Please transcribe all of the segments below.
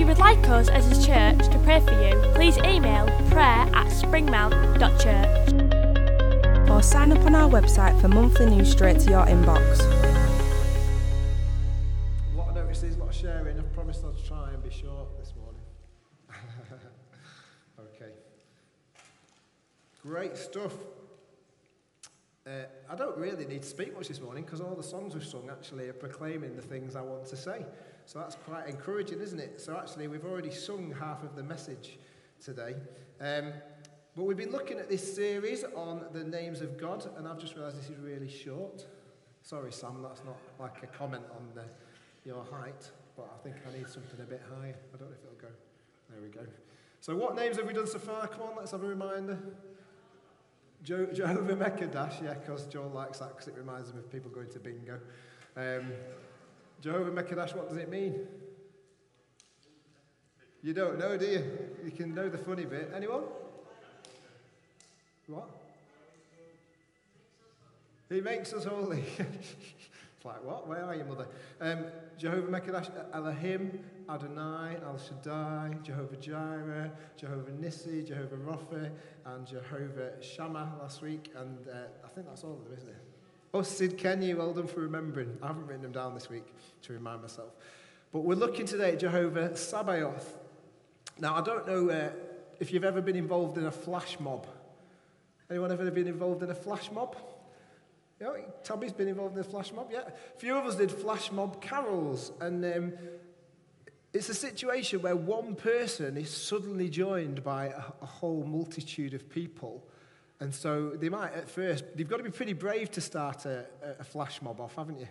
If you would like us as a church to pray for you, please email prayer at springmount.church. or sign up on our website for monthly news straight to your inbox. What I noticed is a lot of sharing. I've promised I'll try and be short this morning. okay. Great stuff. Uh, I don't really need to speak much this morning because all the songs we've sung actually are proclaiming the things I want to say. So that's quite encouraging, isn't it? So actually, we've already sung half of the message today. Um, but we've been looking at this series on the names of God, and I've just realised this is really short. Sorry, Sam, that's not like a comment on the, your height, but I think I need something a bit higher. I don't know if it'll go. There we go. So, what names have we done so far? Come on, let's have a reminder. Jo- Jehovah Mekadesh, yeah, because Joel likes that because it reminds him of people going to bingo. Um, Jehovah Mekadesh, what does it mean? You don't know, do you? You can know the funny bit. Anyone? What? He makes us holy. it's like, what? Where are you, mother? Um, Jehovah Mekadesh, Elohim, Adonai, El Shaddai, Jehovah Jireh, Jehovah Nissi, Jehovah Rapha, and Jehovah Shammah last week. And uh, I think that's all of them, isn't it? Oh, Tsidkenu, well done for remembering. I haven't written them down this week to remind myself. But we're looking today at Jehovah Sabaoth. Now, I don't know uh, if you've ever been involved in a flash mob. Anyone ever been involved in a flash mob? Yeah, Tommy's been involved in a flash mob, yeah. A few of us did flash mob carols, and um, it's a situation where one person is suddenly joined by a, a whole multitude of people. And so they might, at first, you've got to be pretty brave to start a, a flash mob off, haven't you?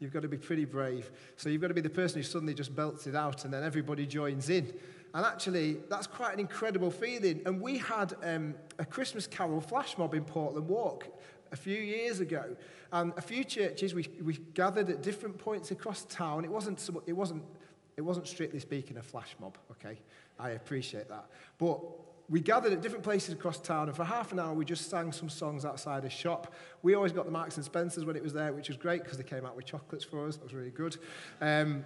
You've got to be pretty brave. So you've got to be the person who suddenly just belts it out and then everybody joins in. And actually, that's quite an incredible feeling. And we had um, a Christmas carol flash mob in Portland Walk a few years ago. And a few churches, we, we gathered at different points across town. It wasn't, it, wasn't, it wasn't strictly speaking a flash mob, okay? I appreciate that. But we gathered at different places across town, and for half an hour we just sang some songs outside a shop. We always got the Marks and Spencers when it was there, which was great because they came out with chocolates for us. That was really good. Um,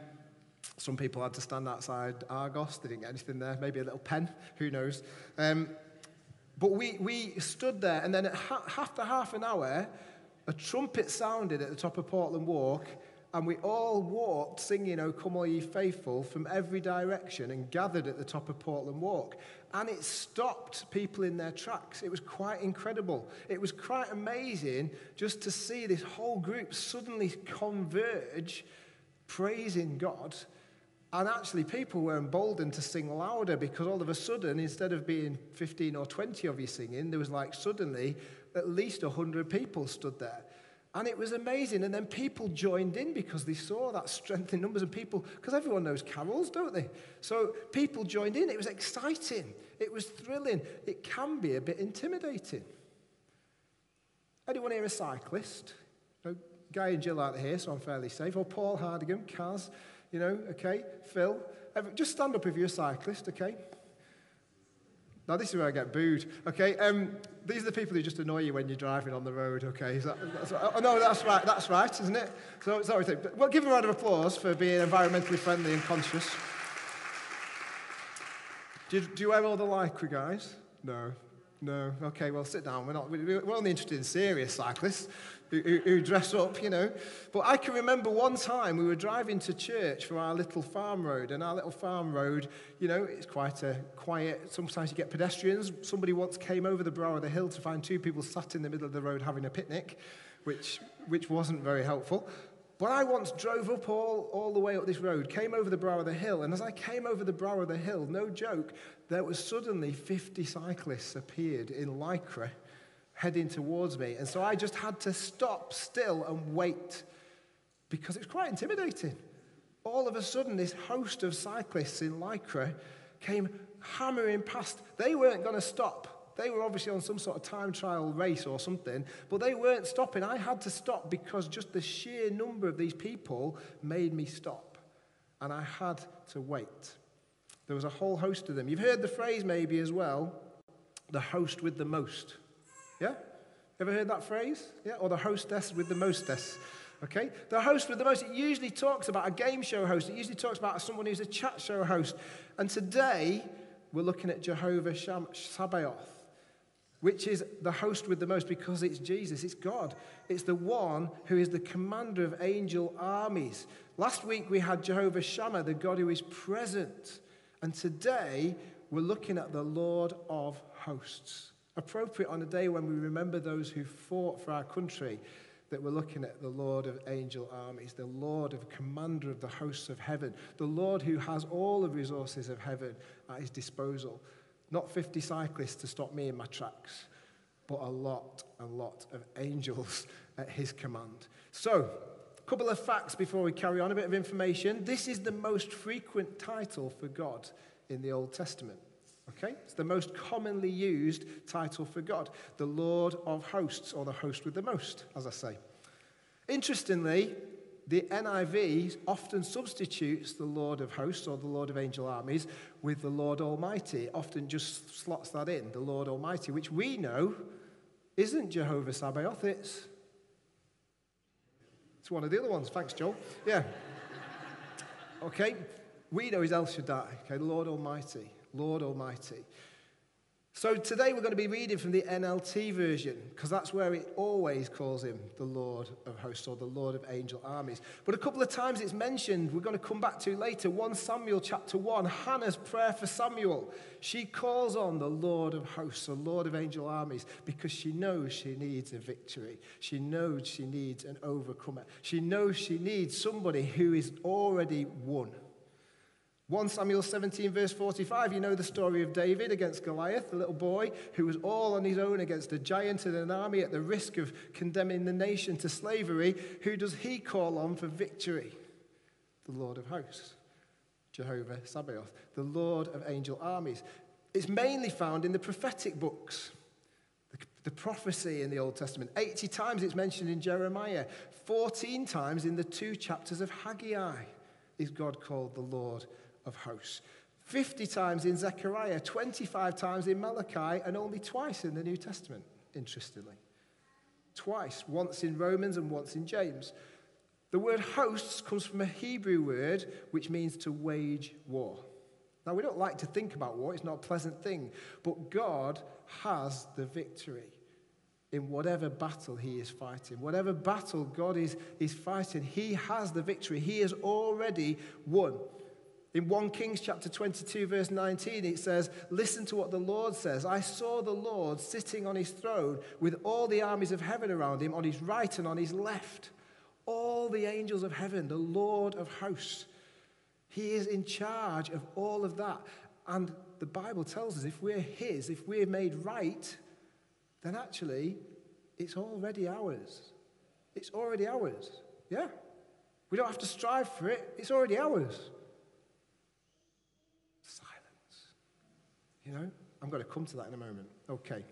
some people had to stand outside Argos. They didn't get anything there. Maybe a little pen. Who knows? Um, but we, we stood there, and then at ha- after half an hour, a trumpet sounded at the top of Portland Walk, and we all walked singing, O come all ye faithful, from every direction and gathered at the top of Portland Walk. And it stopped people in their tracks. It was quite incredible. It was quite amazing just to see this whole group suddenly converge, praising God. And actually, people were emboldened to sing louder because all of a sudden, instead of being 15 or 20 of you singing, there was like suddenly at least 100 people stood there. And it was amazing. And then people joined in because they saw that strength in numbers of people, because everyone knows carols, don't they? So people joined in. It was exciting. It was thrilling. It can be a bit intimidating. Anyone here a cyclist? No, Guy and Jill out here, so I'm fairly safe. Or Paul Hardigan, Kaz, you know, okay, Phil. Just stand up if you're a cyclist, okay? Now, this is where I get booed, okay? Um, these are the people who just annoy you when you're driving on the road, okay? That, that's, oh, no, that's right, that's right, isn't it? So, sorry, well, give them a round of applause for being environmentally friendly and conscious. Do you, do you wear all the lycra, guys? No. No. Okay, well, sit down. We're, not, we're only interested in serious cyclists who, who, dress up, you know. But I can remember one time we were driving to church for our little farm road, and our little farm road, you know, it's quite a quiet. Sometimes you get pedestrians. Somebody once came over the brow of the hill to find two people sat in the middle of the road having a picnic, which, which wasn't very helpful. But I once drove up all, all the way up this road, came over the brow of the hill, and as I came over the brow of the hill, no joke, there was suddenly 50 cyclists appeared in Lycra heading towards me. And so I just had to stop still and wait because it was quite intimidating. All of a sudden, this host of cyclists in Lycra came hammering past. They weren't going to stop. They were obviously on some sort of time trial race or something, but they weren't stopping. I had to stop because just the sheer number of these people made me stop. And I had to wait. There was a whole host of them. You've heard the phrase maybe as well the host with the most. Yeah? Ever heard that phrase? Yeah? Or the hostess with the mostess. Okay? The host with the most, it usually talks about a game show host. It usually talks about someone who's a chat show host. And today, we're looking at Jehovah Sham- Sabaoth, which is the host with the most because it's Jesus, it's God. It's the one who is the commander of angel armies. Last week, we had Jehovah Shammah, the God who is present. And today, we're looking at the Lord of hosts. Appropriate on a day when we remember those who fought for our country that we're looking at the Lord of angel armies, the Lord of commander of the hosts of heaven, the Lord who has all the resources of heaven at his disposal. Not 50 cyclists to stop me in my tracks, but a lot, a lot of angels at his command. So, a couple of facts before we carry on, a bit of information. This is the most frequent title for God in the Old Testament. Okay? It's the most commonly used title for God, the Lord of hosts, or the host with the most, as I say. Interestingly, the NIV often substitutes the Lord of hosts or the Lord of angel armies with the Lord Almighty. Often just slots that in, the Lord Almighty, which we know isn't Jehovah Sabaoth, it's, it's one of the other ones. Thanks, Joel. Yeah. Okay, we know is El Shaddai, okay, Lord Almighty. Lord Almighty. So today we're going to be reading from the NLT version because that's where it always calls him the Lord of hosts or the Lord of angel armies. But a couple of times it's mentioned, we're going to come back to later, 1 Samuel chapter 1, Hannah's prayer for Samuel. She calls on the Lord of hosts, the Lord of angel armies, because she knows she needs a victory. She knows she needs an overcomer. She knows she needs somebody who is already won. 1 Samuel 17, verse 45, you know the story of David against Goliath, the little boy who was all on his own against a giant and an army at the risk of condemning the nation to slavery. Who does he call on for victory? The Lord of hosts, Jehovah Sabaoth, the Lord of angel armies. It's mainly found in the prophetic books, the, the prophecy in the Old Testament. 80 times it's mentioned in Jeremiah, 14 times in the two chapters of Haggai is God called the Lord of hosts. 50 times in Zechariah, 25 times in Malachi, and only twice in the New Testament, interestingly. Twice, once in Romans and once in James. The word hosts comes from a Hebrew word which means to wage war. Now, we don't like to think about war, it's not a pleasant thing, but God has the victory in whatever battle he is fighting. Whatever battle God is, is fighting, he has the victory. He has already won. In 1 Kings chapter 22, verse 19, it says, Listen to what the Lord says. I saw the Lord sitting on his throne with all the armies of heaven around him, on his right and on his left. All the angels of heaven, the Lord of hosts. He is in charge of all of that. And the Bible tells us if we're his, if we're made right, then actually it's already ours. It's already ours. Yeah? We don't have to strive for it, it's already ours. You know, I'm going to come to that in a moment. Okay.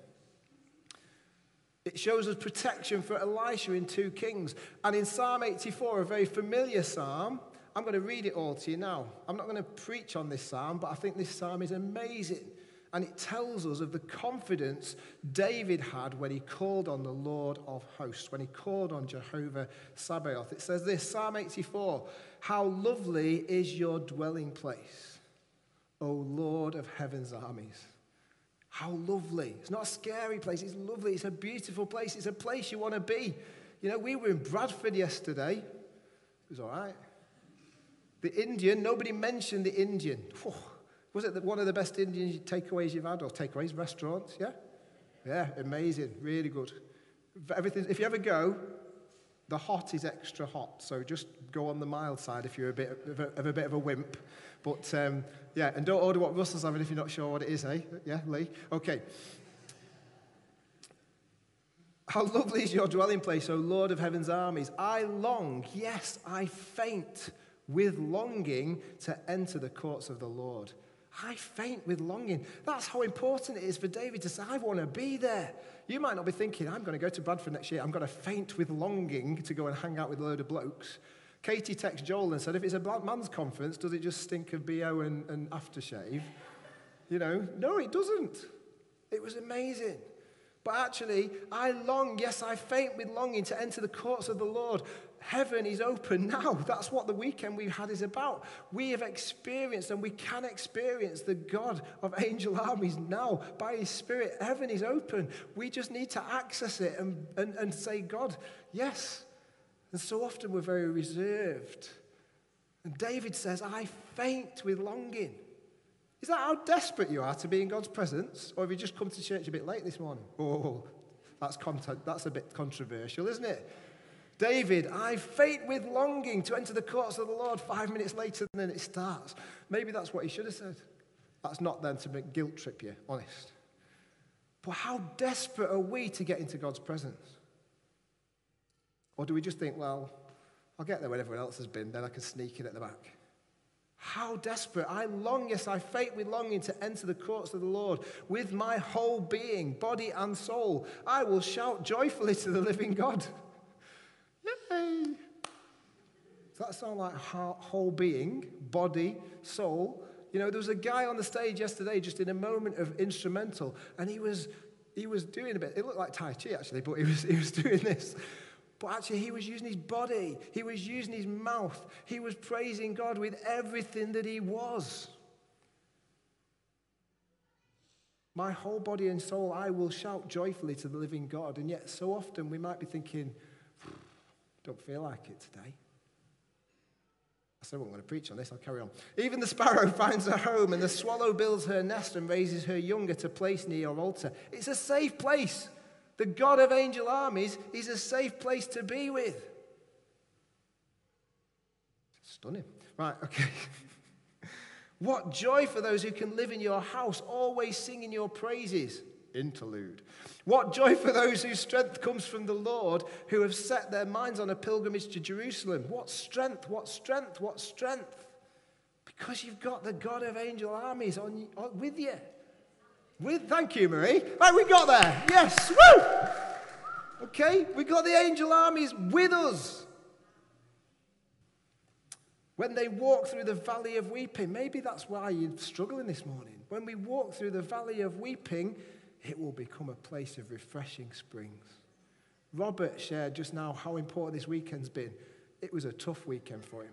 It shows us protection for Elisha in 2 Kings. And in Psalm 84, a very familiar psalm, I'm going to read it all to you now. I'm not going to preach on this psalm, but I think this psalm is amazing. And it tells us of the confidence David had when he called on the Lord of hosts, when he called on Jehovah Sabaoth. It says this Psalm 84 How lovely is your dwelling place! O Lord of heaven's armies. How lovely. It's not a scary place, it's lovely. It's a beautiful place. It's a place you want to be. You know, we were in Bradford yesterday. It was all right. The Indian, nobody mentioned the Indian. Whew. Was it one of the best Indian takeaways you've had, or takeaways, restaurants? Yeah? Yeah, amazing. Really good. Everything, if you ever go, the hot is extra hot, so just go on the mild side if you're a bit of a, of a bit of a wimp. But um, yeah, and don't order what Russell's having if you're not sure what it is, eh? Yeah, Lee? Okay. How lovely is your dwelling place, O Lord of heaven's armies. I long, yes, I faint with longing to enter the courts of the Lord. I faint with longing. That's how important it is for David to say, I want to be there. You might not be thinking, I'm going to go to Bradford next year. I'm going to faint with longing to go and hang out with a load of blokes. Katie texted Joel and said, if it's a black man's conference, does it just stink of BO and, and aftershave? You know, no, it doesn't. It was amazing. But actually, I long, yes, I faint with longing to enter the courts of the Lord. Heaven is open now. That's what the weekend we've had is about. We have experienced and we can experience the God of angel armies now by His Spirit. Heaven is open. We just need to access it and, and, and say, God, yes. And so often we're very reserved. And David says, I faint with longing. Is that how desperate you are to be in God's presence? Or have you just come to church a bit late this morning? Oh, that's, content, that's a bit controversial, isn't it? David, I faint with longing to enter the courts of the Lord five minutes later than it starts. Maybe that's what he should have said. That's not then to guilt trip you, honest. But how desperate are we to get into God's presence? Or do we just think, well, I'll get there when everyone else has been, then I can sneak in at the back? How desperate. I long, yes, I faint with longing to enter the courts of the Lord with my whole being, body and soul. I will shout joyfully to the living God. Yay! Does that sound like whole being, body, soul? You know, there was a guy on the stage yesterday just in a moment of instrumental, and he was, he was doing a bit, it looked like Tai Chi actually, but he was, he was doing this. But actually, he was using his body, he was using his mouth, he was praising God with everything that he was. My whole body and soul, I will shout joyfully to the living God. And yet, so often we might be thinking, don't feel like it today. I said, I'm not going to preach on this. I'll carry on. Even the sparrow finds a home, and the swallow builds her nest and raises her young at a place near your altar. It's a safe place. The God of angel armies is a safe place to be with. Stunning. Right, okay. what joy for those who can live in your house, always singing your praises. Interlude. What joy for those whose strength comes from the Lord, who have set their minds on a pilgrimage to Jerusalem. What strength, what strength, what strength. Because you've got the God of angel armies on, on with you. With, thank you, Marie. Right, we got there. Yes. Woo! Okay, we got the angel armies with us. When they walk through the valley of weeping, maybe that's why you're struggling this morning. When we walk through the valley of weeping, it will become a place of refreshing springs. Robert shared just now how important this weekend's been. It was a tough weekend for him.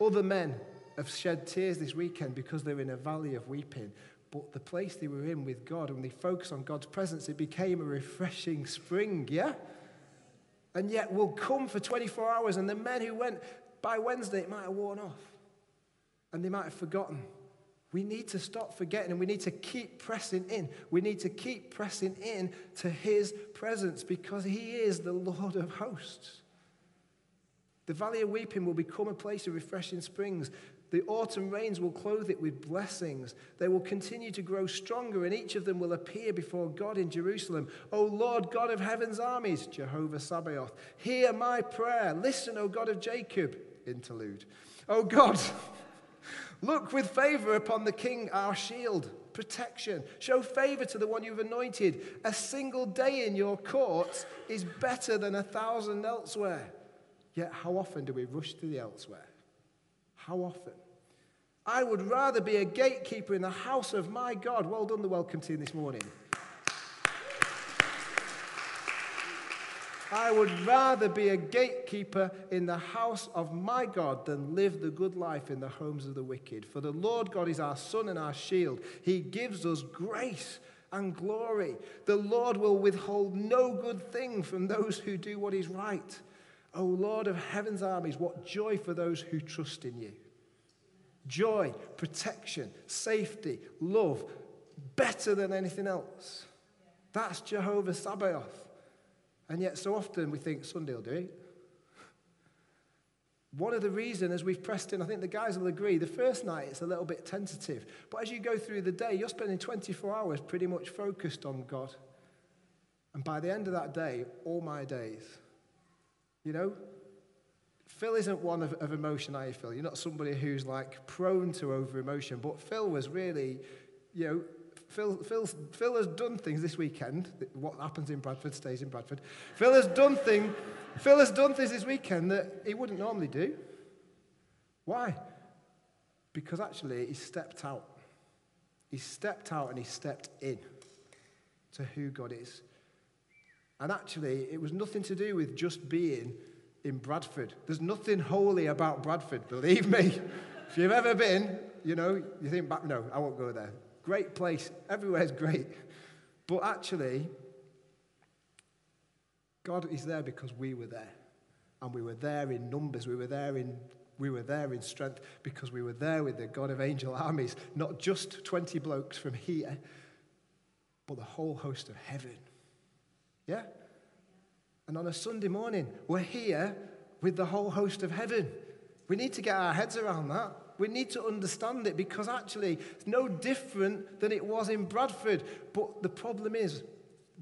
Other men have shed tears this weekend because they're in a valley of weeping. But the place they were in with God, and they focused on God's presence, it became a refreshing spring, yeah? And yet we'll come for 24 hours, and the men who went by Wednesday, it might have worn off. And they might have forgotten. We need to stop forgetting and we need to keep pressing in. We need to keep pressing in to his presence because he is the Lord of hosts. The valley of weeping will become a place of refreshing springs. The autumn rains will clothe it with blessings. They will continue to grow stronger, and each of them will appear before God in Jerusalem. O Lord, God of heaven's armies, Jehovah Sabaoth, hear my prayer. Listen, O God of Jacob. Interlude. O God, look with favor upon the king, our shield, protection. Show favor to the one you've anointed. A single day in your courts is better than a thousand elsewhere. Yet, how often do we rush to the elsewhere? How often? I would rather be a gatekeeper in the house of my God. Well done, the welcome team this morning. I would rather be a gatekeeper in the house of my God than live the good life in the homes of the wicked. For the Lord God is our sun and our shield. He gives us grace and glory. The Lord will withhold no good thing from those who do what is right. O Lord of heaven's armies, what joy for those who trust in you joy, protection, safety, love, better than anything else. That's Jehovah Sabaoth. And yet, so often we think Sunday will do it. One of the reasons, as we've pressed in, I think the guys will agree, the first night it's a little bit tentative. But as you go through the day, you're spending 24 hours pretty much focused on God. And by the end of that day, all my days, you know, Phil isn't one of, of emotion, are you, Phil? You're not somebody who's like prone to over emotion, but Phil was really, you know, Phil, Phil, Phil has done things this weekend. What happens in Bradford stays in Bradford. Phil has done thing, Phil has done things this weekend that he wouldn't normally do. Why? Because actually he stepped out. He stepped out and he stepped in to who God is. And actually, it was nothing to do with just being in Bradford. There's nothing holy about Bradford, believe me. if you've ever been, you know, you think back, no, I won't go there. Great place, everywhere's great. But actually, God is there because we were there. And we were there in numbers, we were there in we were there in strength because we were there with the God of angel armies, not just 20 blokes from here, but the whole host of heaven. Yeah? And on a Sunday morning, we're here with the whole host of heaven. We need to get our heads around that. We need to understand it because actually it's no different than it was in Bradford. But the problem is,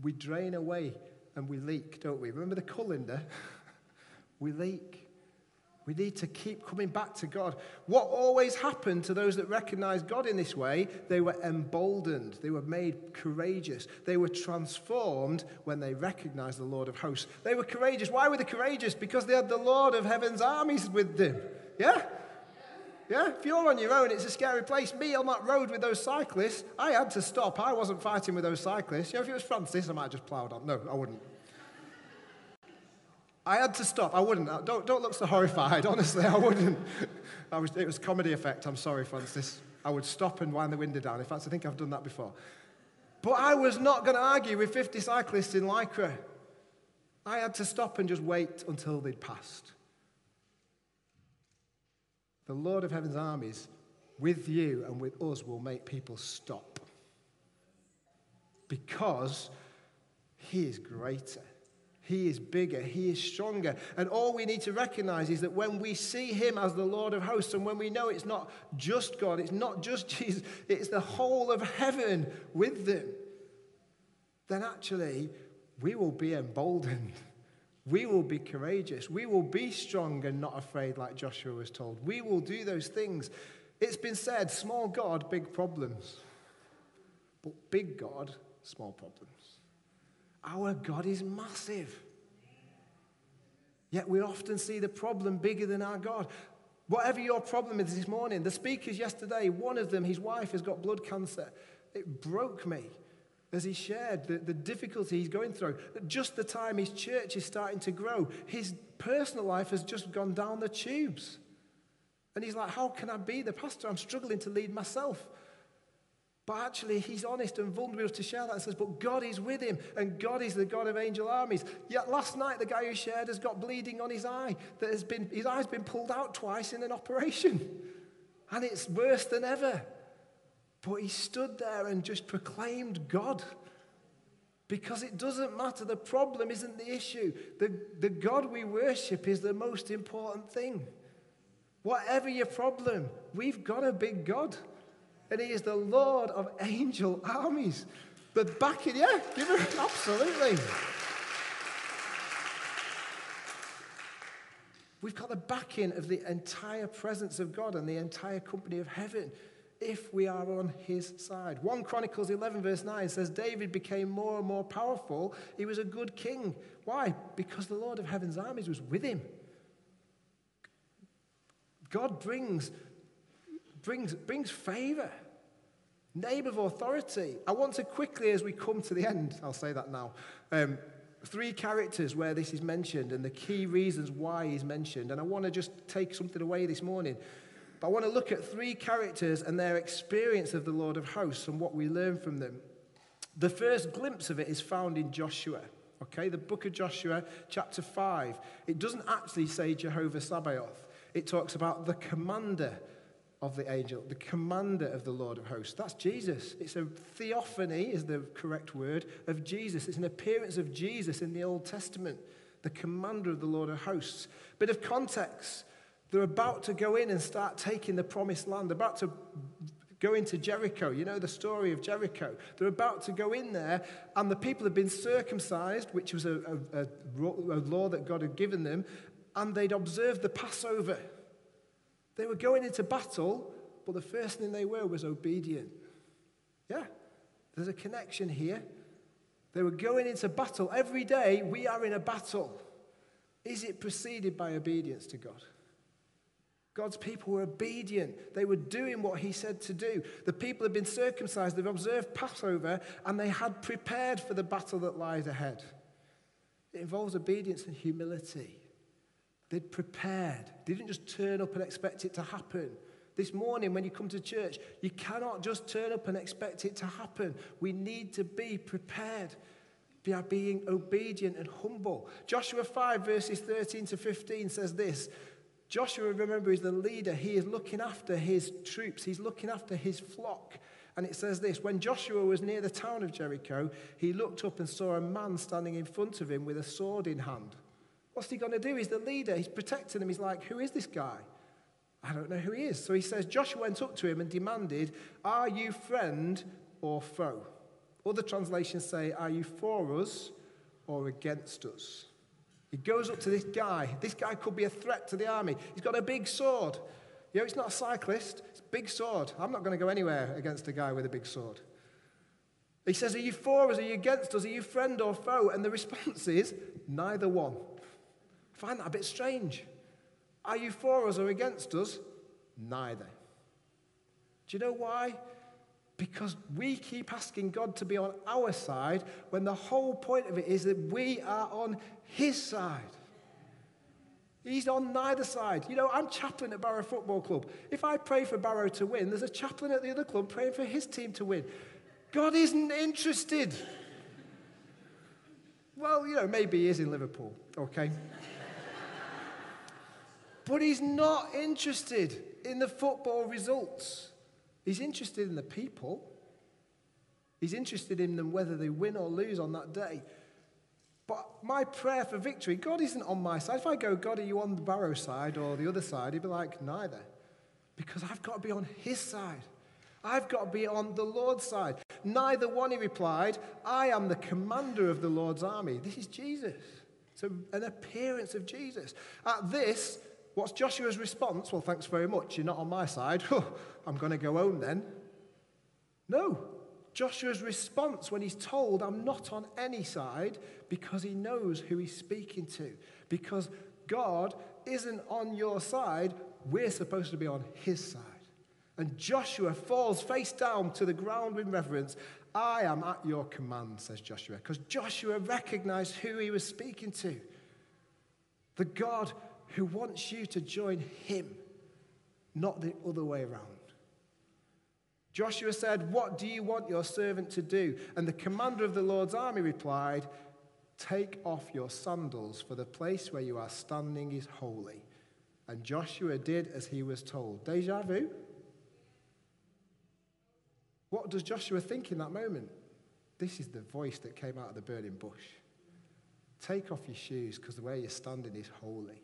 we drain away and we leak, don't we? Remember the colander? we leak. We need to keep coming back to God. What always happened to those that recognized God in this way? They were emboldened. They were made courageous. They were transformed when they recognized the Lord of hosts. They were courageous. Why were they courageous? Because they had the Lord of heaven's armies with them. Yeah? Yeah? If you're on your own, it's a scary place. Me on that road with those cyclists, I had to stop. I wasn't fighting with those cyclists. You know, if it was Francis, I might have just ploughed on. No, I wouldn't. I had to stop. I wouldn't. Uh, don't, don't look so horrified. Honestly, I wouldn't. I was, it was comedy effect. I'm sorry, Francis. I would stop and wind the window down. In fact, I think I've done that before. But I was not going to argue with 50 cyclists in Lycra. I had to stop and just wait until they'd passed. The Lord of Heaven's armies, with you and with us, will make people stop. Because he is greater. He is bigger, He is stronger. And all we need to recognize is that when we see Him as the Lord of hosts, and when we know it's not just God, it's not just Jesus, it's the whole of heaven with them, then actually we will be emboldened. We will be courageous. We will be strong and not afraid, like Joshua was told. We will do those things. It's been said small God, big problems. But big God, small problems. Our God is massive. Yet we often see the problem bigger than our God. Whatever your problem is this morning, the speakers yesterday, one of them, his wife has got blood cancer. It broke me as he shared the, the difficulty he's going through. Just the time his church is starting to grow, his personal life has just gone down the tubes. And he's like, How can I be the pastor? I'm struggling to lead myself. But actually, he's honest and vulnerable to share that and says, But God is with him, and God is the God of angel armies. Yet last night, the guy who shared has got bleeding on his eye, that has been, his eye's been pulled out twice in an operation. And it's worse than ever. But he stood there and just proclaimed God. Because it doesn't matter, the problem isn't the issue. The, the God we worship is the most important thing. Whatever your problem, we've got a big God and he is the Lord of angel armies. The backing, yeah, give him, absolutely. We've got the backing of the entire presence of God and the entire company of heaven if we are on his side. 1 Chronicles 11, verse 9 says, David became more and more powerful. He was a good king. Why? Because the Lord of heaven's armies was with him. God brings brings, brings favor, name of authority. I want to quickly, as we come to the end, I'll say that now. Um, three characters where this is mentioned and the key reasons why he's mentioned. And I want to just take something away this morning. But I want to look at three characters and their experience of the Lord of hosts and what we learn from them. The first glimpse of it is found in Joshua. Okay, the book of Joshua, chapter 5. It doesn't actually say Jehovah Sabaoth, it talks about the commander of the angel, the commander of the Lord of hosts. That's Jesus. It's a theophany, is the correct word, of Jesus. It's an appearance of Jesus in the Old Testament, the commander of the Lord of hosts. Bit of context. They're about to go in and start taking the promised land, They're about to go into Jericho. You know the story of Jericho. They're about to go in there, and the people have been circumcised, which was a, a, a, law that God had given them, and they'd observed the Passover. They were going into battle, but the first thing they were was obedient. Yeah, there's a connection here. They were going into battle. Every day we are in a battle. Is it preceded by obedience to God? God's people were obedient. They were doing what he said to do. The people had been circumcised, they've observed Passover, and they had prepared for the battle that lies ahead. It involves obedience and humility. They'd prepared. They didn't just turn up and expect it to happen. This morning, when you come to church, you cannot just turn up and expect it to happen. We need to be prepared. By being obedient and humble. Joshua 5, verses 13 to 15 says this Joshua, remember, is the leader. He is looking after his troops, he's looking after his flock. And it says this When Joshua was near the town of Jericho, he looked up and saw a man standing in front of him with a sword in hand. What's he going to do? He's the leader, he's protecting him. He's like, Who is this guy? I don't know who he is. So he says, Joshua went up to him and demanded, Are you friend or foe? Other translations say, Are you for us or against us? He goes up to this guy. This guy could be a threat to the army. He's got a big sword. You know, he's not a cyclist, it's a big sword. I'm not going to go anywhere against a guy with a big sword. He says, Are you for us? Are you against us? Are you friend or foe? And the response is, Neither one. Find that a bit strange. Are you for us or against us? Neither. Do you know why? Because we keep asking God to be on our side when the whole point of it is that we are on His side. He's on neither side. You know, I'm chaplain at Barrow Football Club. If I pray for Barrow to win, there's a chaplain at the other club praying for his team to win. God isn't interested. Well, you know, maybe he is in Liverpool, okay? But he's not interested in the football results. He's interested in the people. He's interested in them whether they win or lose on that day. But my prayer for victory, God isn't on my side. If I go, God, are you on the Barrow side or the other side? He'd be like, neither. Because I've got to be on his side. I've got to be on the Lord's side. Neither one, he replied. I am the commander of the Lord's army. This is Jesus. It's an appearance of Jesus. At this, what's Joshua's response? Well, thanks very much. You're not on my side. I'm going to go home then. No. Joshua's response when he's told, I'm not on any side, because he knows who he's speaking to. Because God isn't on your side, we're supposed to be on his side. And Joshua falls face down to the ground in reverence. I am at your command, says Joshua, because Joshua recognized who he was speaking to. The God who wants you to join him, not the other way around. Joshua said, What do you want your servant to do? And the commander of the Lord's army replied, Take off your sandals, for the place where you are standing is holy. And Joshua did as he was told. Deja vu? What does Joshua think in that moment? This is the voice that came out of the burning bush. Take off your shoes because the way you're standing is holy.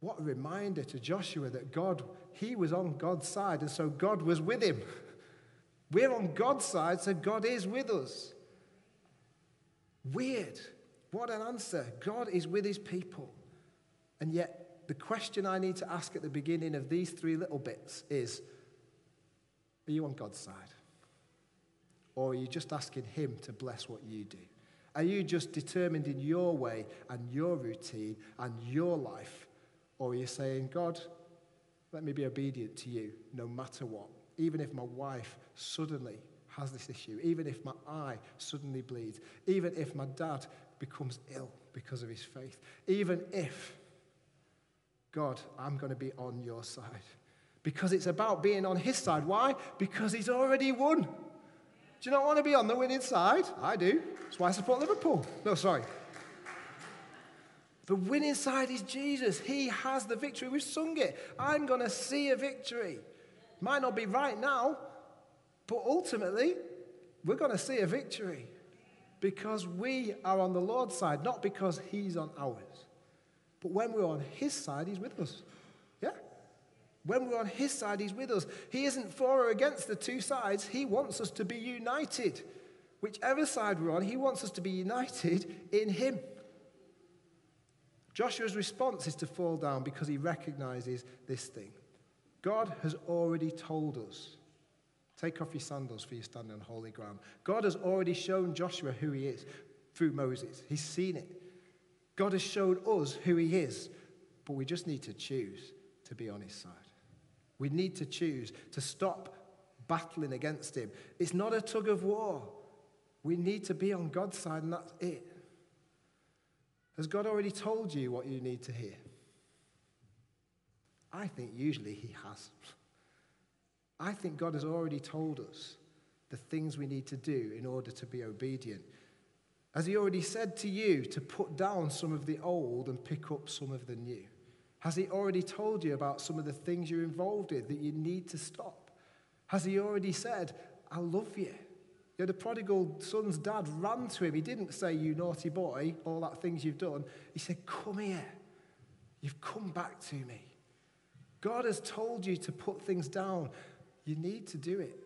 What a reminder to Joshua that God, he was on God's side, and so God was with him. We're on God's side, so God is with us. Weird. What an answer. God is with his people. And yet, the question I need to ask at the beginning of these three little bits is Are you on God's side? Or are you just asking him to bless what you do? Are you just determined in your way and your routine and your life or are you saying, God, let me be obedient to you no matter what? Even if my wife suddenly has this issue, even if my eye suddenly bleeds, even if my dad becomes ill because of his faith, even if, God, I'm going to be on your side. Because it's about being on his side. Why? Because he's already won. Do you not want to be on the winning side? I do. That's why I support Liverpool. No, sorry. The winning side is Jesus. He has the victory. We've sung it. I'm going to see a victory. Might not be right now, but ultimately, we're going to see a victory because we are on the Lord's side, not because He's on ours. But when we're on His side, He's with us. Yeah? When we're on His side, He's with us. He isn't for or against the two sides, He wants us to be united. Whichever side we're on, He wants us to be united in Him. Joshua's response is to fall down because he recognizes this thing. God has already told us take off your sandals for you stand on holy ground. God has already shown Joshua who he is through Moses. He's seen it. God has shown us who he is, but we just need to choose to be on his side. We need to choose to stop battling against him. It's not a tug of war. We need to be on God's side, and that's it. Has God already told you what you need to hear? I think usually He has. I think God has already told us the things we need to do in order to be obedient. Has He already said to you to put down some of the old and pick up some of the new? Has He already told you about some of the things you're involved in that you need to stop? Has He already said, I love you? You know, the prodigal son's dad ran to him. He didn't say, You naughty boy, all that things you've done. He said, Come here. You've come back to me. God has told you to put things down. You need to do it.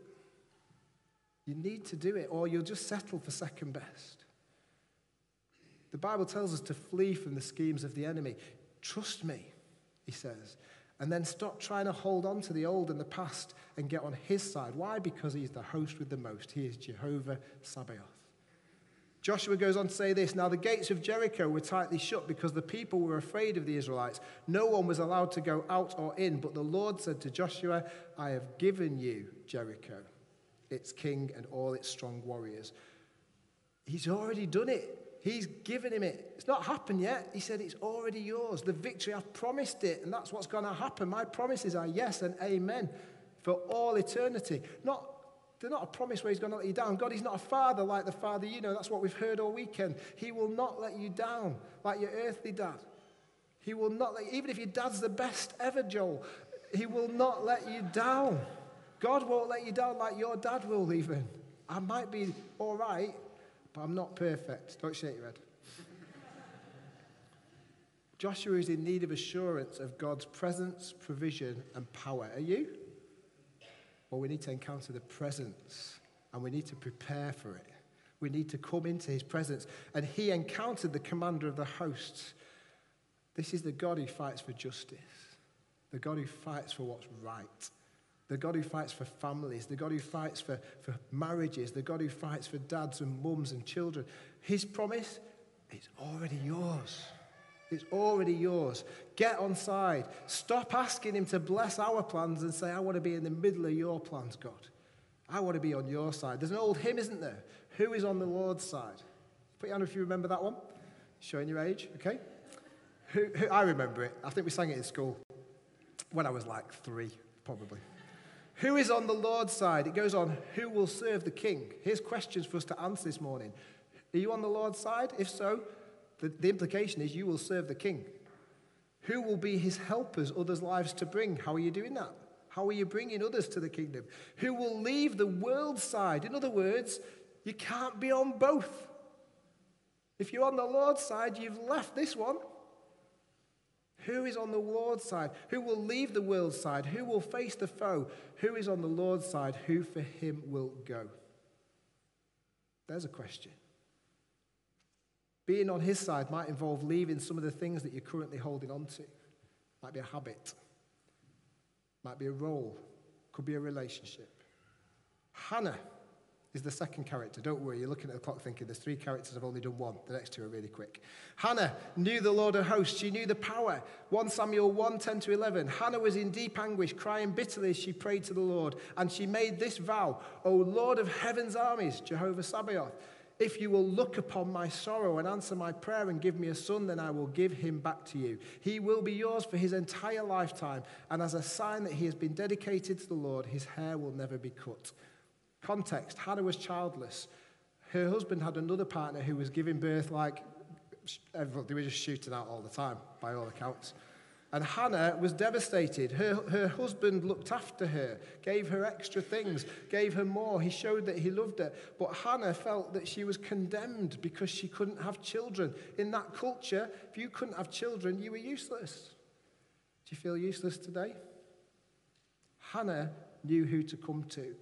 You need to do it, or you'll just settle for second best. The Bible tells us to flee from the schemes of the enemy. Trust me, he says. And then stop trying to hold on to the old and the past and get on his side. Why? Because he's the host with the most. He is Jehovah Sabaoth. Joshua goes on to say this Now the gates of Jericho were tightly shut because the people were afraid of the Israelites. No one was allowed to go out or in, but the Lord said to Joshua, I have given you Jericho, its king, and all its strong warriors. He's already done it. He's given him it. It's not happened yet. He said, It's already yours. The victory, I've promised it, and that's what's going to happen. My promises are yes and amen for all eternity. Not they're not a promise where he's going to let you down. God, he's not a father like the father you know. That's what we've heard all weekend. He will not let you down like your earthly dad. He will not let even if your dad's the best ever, Joel, he will not let you down. God won't let you down like your dad will, even. I might be all right, but I'm not perfect. Don't shake your head. Joshua is in need of assurance of God's presence, provision, and power. Are you? Well, we need to encounter the presence and we need to prepare for it. We need to come into his presence. And he encountered the commander of the hosts. This is the God who fights for justice, the God who fights for what's right, the God who fights for families, the God who fights for, for marriages, the God who fights for dads and mums and children. His promise is already yours. It's already yours. Get on side. Stop asking Him to bless our plans and say, I want to be in the middle of your plans, God. I want to be on your side. There's an old hymn, isn't there? Who is on the Lord's side? Put your hand if you remember that one. Showing your age, okay? Who, who, I remember it. I think we sang it in school when I was like three, probably. Who is on the Lord's side? It goes on, who will serve the king? Here's questions for us to answer this morning. Are you on the Lord's side? If so, the, the implication is you will serve the king. Who will be his helpers, others' lives to bring? How are you doing that? How are you bringing others to the kingdom? Who will leave the world side? In other words, you can't be on both. If you're on the Lord's side, you've left this one. Who is on the Lord's side? Who will leave the world's side? Who will face the foe? Who is on the Lord's side? Who for him will go? There's a question. Being on his side might involve leaving some of the things that you're currently holding on to. Might be a habit, might be a role, could be a relationship. Hannah is the second character. Don't worry, you're looking at the clock thinking there's three characters, I've only done one. The next two are really quick. Hannah knew the Lord of hosts, she knew the power. 1 Samuel 1 10 to 11. Hannah was in deep anguish, crying bitterly as she prayed to the Lord, and she made this vow O Lord of heaven's armies, Jehovah Sabaoth. If you will look upon my sorrow and answer my prayer and give me a son, then I will give him back to you. He will be yours for his entire lifetime, and as a sign that he has been dedicated to the Lord, his hair will never be cut. Context Hannah was childless. Her husband had another partner who was giving birth like eh, they were just shooting out all the time, by all accounts. And Hannah was devastated. Her, her husband looked after her, gave her extra things, gave her more. He showed that he loved her. But Hannah felt that she was condemned because she couldn't have children. In that culture, if you couldn't have children, you were useless. Do you feel useless today? Hannah knew who to come to.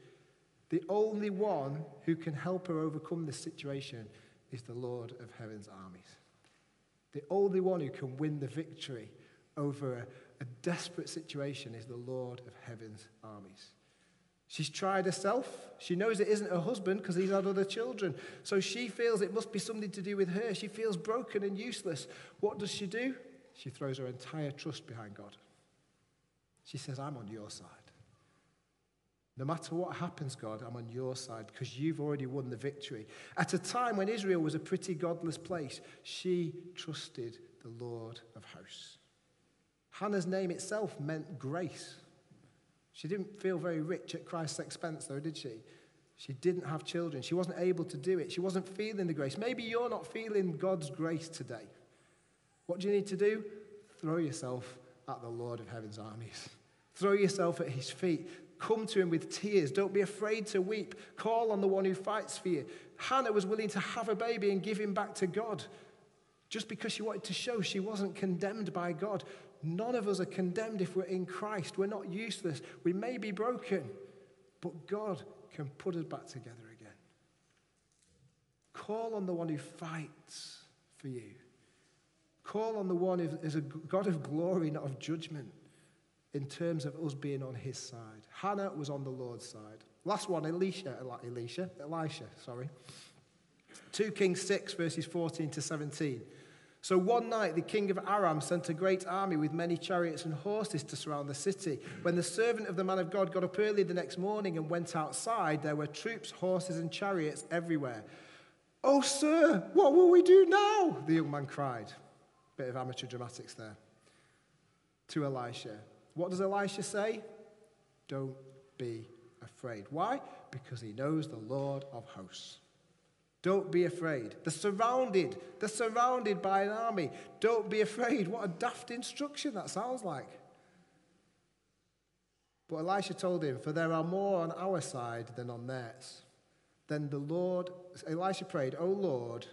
The only one who can help her overcome this situation is the Lord of heaven's armies. The only one who can win the victory over a, a desperate situation is the Lord of heaven's armies. She's tried herself. She knows it isn't her husband because he's had other children. So she feels it must be something to do with her. She feels broken and useless. What does she do? She throws her entire trust behind God. She says, I'm on your side. No matter what happens, God, I'm on your side because you've already won the victory. At a time when Israel was a pretty godless place, she trusted the Lord of hosts. Hannah's name itself meant grace. She didn't feel very rich at Christ's expense, though, did she? She didn't have children. She wasn't able to do it. She wasn't feeling the grace. Maybe you're not feeling God's grace today. What do you need to do? Throw yourself at the Lord of heaven's armies. Throw yourself at his feet. Come to him with tears. Don't be afraid to weep. Call on the one who fights for you. Hannah was willing to have a baby and give him back to God just because she wanted to show she wasn't condemned by God. None of us are condemned if we're in Christ. We're not useless. We may be broken, but God can put us back together again. Call on the one who fights for you. Call on the one who is a God of glory, not of judgment, in terms of us being on his side. Hannah was on the Lord's side. Last one, Elisha, Elisha, Elisha, sorry. 2 Kings 6, verses 14 to 17. So one night the king of Aram sent a great army with many chariots and horses to surround the city. When the servant of the man of God got up early the next morning and went outside, there were troops, horses, and chariots everywhere. Oh, sir, what will we do now? The young man cried. Bit of amateur dramatics there. To Elisha. What does Elisha say? Don't be afraid. Why? Because he knows the Lord of hosts. Don't be afraid. They're surrounded. They're surrounded by an army. Don't be afraid. What a daft instruction that sounds like. But Elisha told him, For there are more on our side than on theirs. Then the Lord, Elisha prayed, O Lord,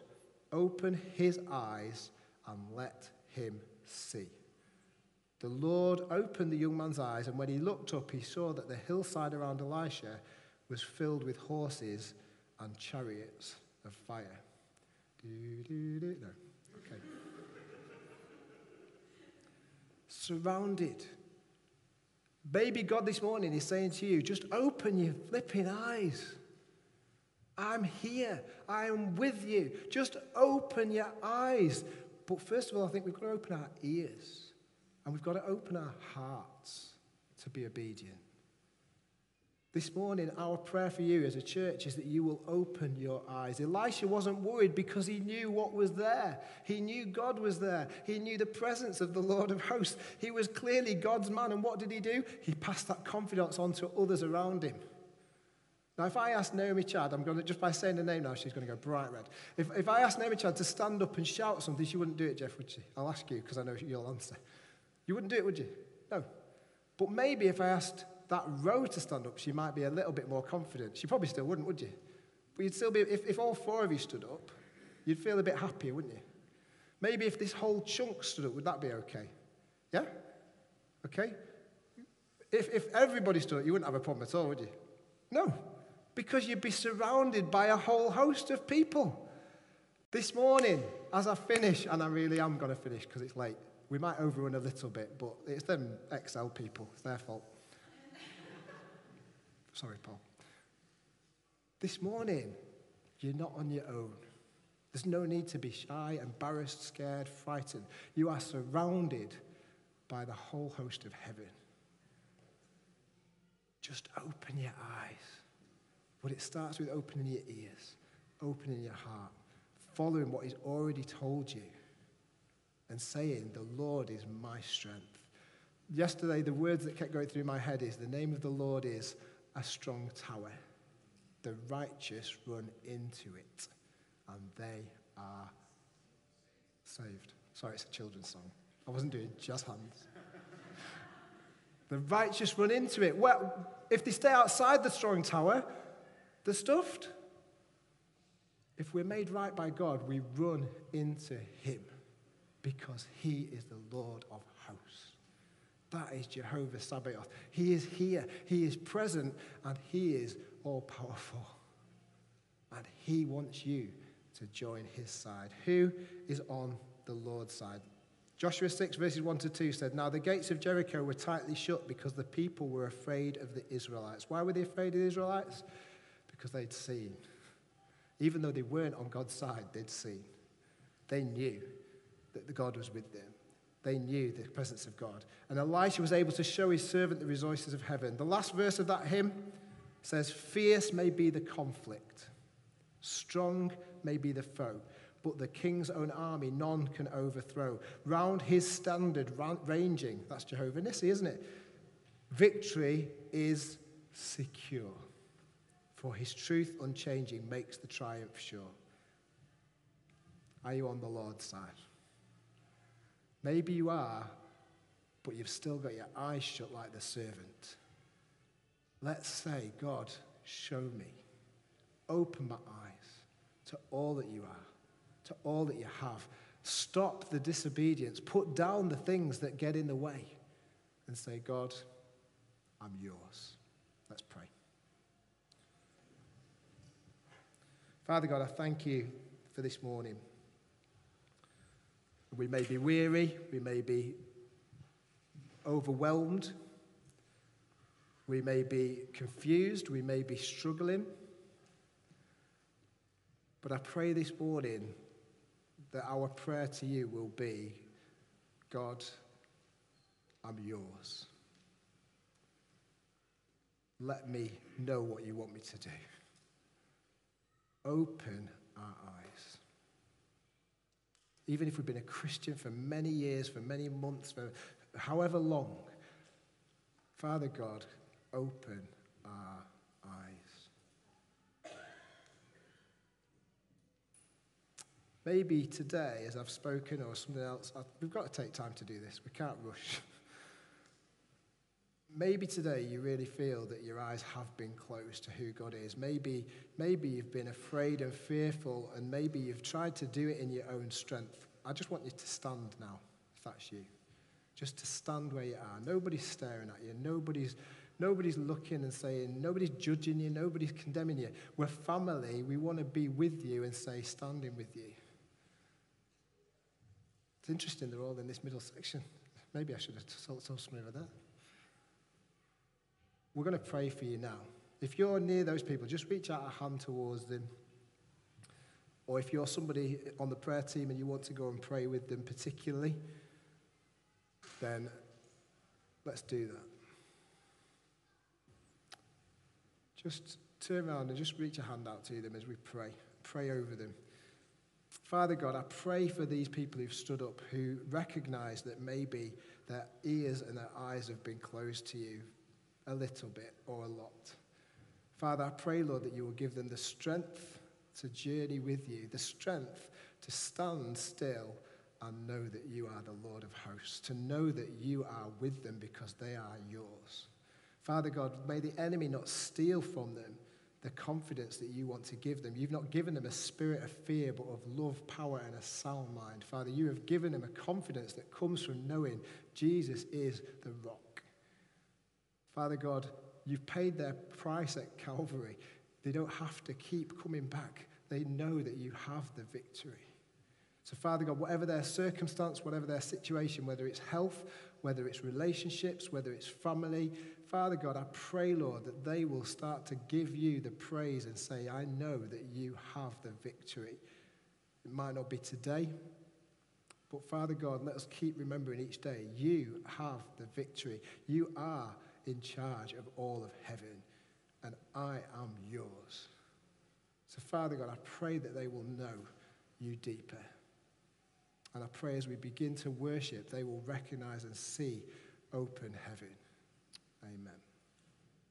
open his eyes and let him see. The Lord opened the young man's eyes, and when he looked up, he saw that the hillside around Elisha was filled with horses and chariots of fire. Do, do, do. No. Okay. Surrounded. Baby God this morning is saying to you, just open your flipping eyes. I'm here. I am with you. Just open your eyes. But first of all, I think we've got to open our ears and we've got to open our hearts to be obedient. This morning, our prayer for you as a church is that you will open your eyes. Elisha wasn't worried because he knew what was there. He knew God was there. He knew the presence of the Lord of hosts. He was clearly God's man. And what did he do? He passed that confidence on to others around him. Now, if I ask Naomi Chad, I'm going to, just by saying the name now, she's going to go bright red. If, if I ask Naomi Chad to stand up and shout something, she wouldn't do it, Jeff, would she? I'll ask you because I know you'll answer. You wouldn't do it, would you? No. But maybe if I asked that row to stand up, she might be a little bit more confident. She probably still wouldn't, would you? But you'd still be, if, if all four of you stood up, you'd feel a bit happier, wouldn't you? Maybe if this whole chunk stood up, would that be okay? Yeah? Okay? If, if everybody stood up, you wouldn't have a problem at all, would you? No, because you'd be surrounded by a whole host of people. This morning, as I finish, and I really am going to finish because it's late, we might overrun a little bit, but it's them XL people, it's their fault. Sorry, Paul. This morning, you're not on your own. There's no need to be shy, embarrassed, scared, frightened. You are surrounded by the whole host of heaven. Just open your eyes. But it starts with opening your ears, opening your heart, following what He's already told you, and saying, The Lord is my strength. Yesterday, the words that kept going through my head is, The name of the Lord is a strong tower. The righteous run into it, and they are saved. Sorry, it's a children's song. I wasn't doing just hands. the righteous run into it. Well, if they stay outside the strong tower, they're stuffed. If we're made right by God, we run into Him because He is the Lord of hosts. That is Jehovah Sabaoth. He is here, He is present, and He is all powerful. And He wants you to join His side. Who is on the Lord's side. Joshua 6, verses 1 to 2 said, Now the gates of Jericho were tightly shut because the people were afraid of the Israelites. Why were they afraid of the Israelites? Because they'd seen. Even though they weren't on God's side, they'd seen. They knew that the God was with them. They knew the presence of God. And Elisha was able to show his servant the resources of heaven. The last verse of that hymn says, Fierce may be the conflict, strong may be the foe, but the king's own army none can overthrow. Round his standard ranging, that's Jehovah Nissi, isn't it? Victory is secure, for his truth unchanging makes the triumph sure. Are you on the Lord's side? Maybe you are, but you've still got your eyes shut like the servant. Let's say, God, show me. Open my eyes to all that you are, to all that you have. Stop the disobedience. Put down the things that get in the way and say, God, I'm yours. Let's pray. Father God, I thank you for this morning. We may be weary, we may be overwhelmed, we may be confused, we may be struggling. But I pray this morning that our prayer to you will be God, I'm yours. Let me know what you want me to do. Open our eyes. Even if we've been a Christian for many years, for many months, for however long, Father God, open our eyes. Maybe today, as I've spoken or something else, we've got to take time to do this. We can't rush. Maybe today you really feel that your eyes have been closed to who God is. Maybe, maybe you've been afraid and fearful, and maybe you've tried to do it in your own strength. I just want you to stand now, if that's you. Just to stand where you are. Nobody's staring at you. Nobody's, nobody's looking and saying, nobody's judging you. Nobody's condemning you. We're family. We want to be with you and say, standing with you. It's interesting they're all in this middle section. Maybe I should have told somebody over there. We're going to pray for you now. If you're near those people, just reach out a hand towards them. Or if you're somebody on the prayer team and you want to go and pray with them particularly, then let's do that. Just turn around and just reach a hand out to them as we pray. Pray over them. Father God, I pray for these people who've stood up, who recognize that maybe their ears and their eyes have been closed to you a little bit or a lot. Father, I pray, Lord, that you will give them the strength to journey with you, the strength to stand still and know that you are the Lord of hosts, to know that you are with them because they are yours. Father God, may the enemy not steal from them the confidence that you want to give them. You've not given them a spirit of fear, but of love, power, and a sound mind. Father, you have given them a confidence that comes from knowing Jesus is the rock. Father God, you've paid their price at Calvary. They don't have to keep coming back. They know that you have the victory. So, Father God, whatever their circumstance, whatever their situation, whether it's health, whether it's relationships, whether it's family, Father God, I pray, Lord, that they will start to give you the praise and say, I know that you have the victory. It might not be today, but Father God, let us keep remembering each day you have the victory. You are in charge of all of heaven, and I am yours. So, Father God, I pray that they will know you deeper. And I pray as we begin to worship, they will recognize and see open heaven. Amen.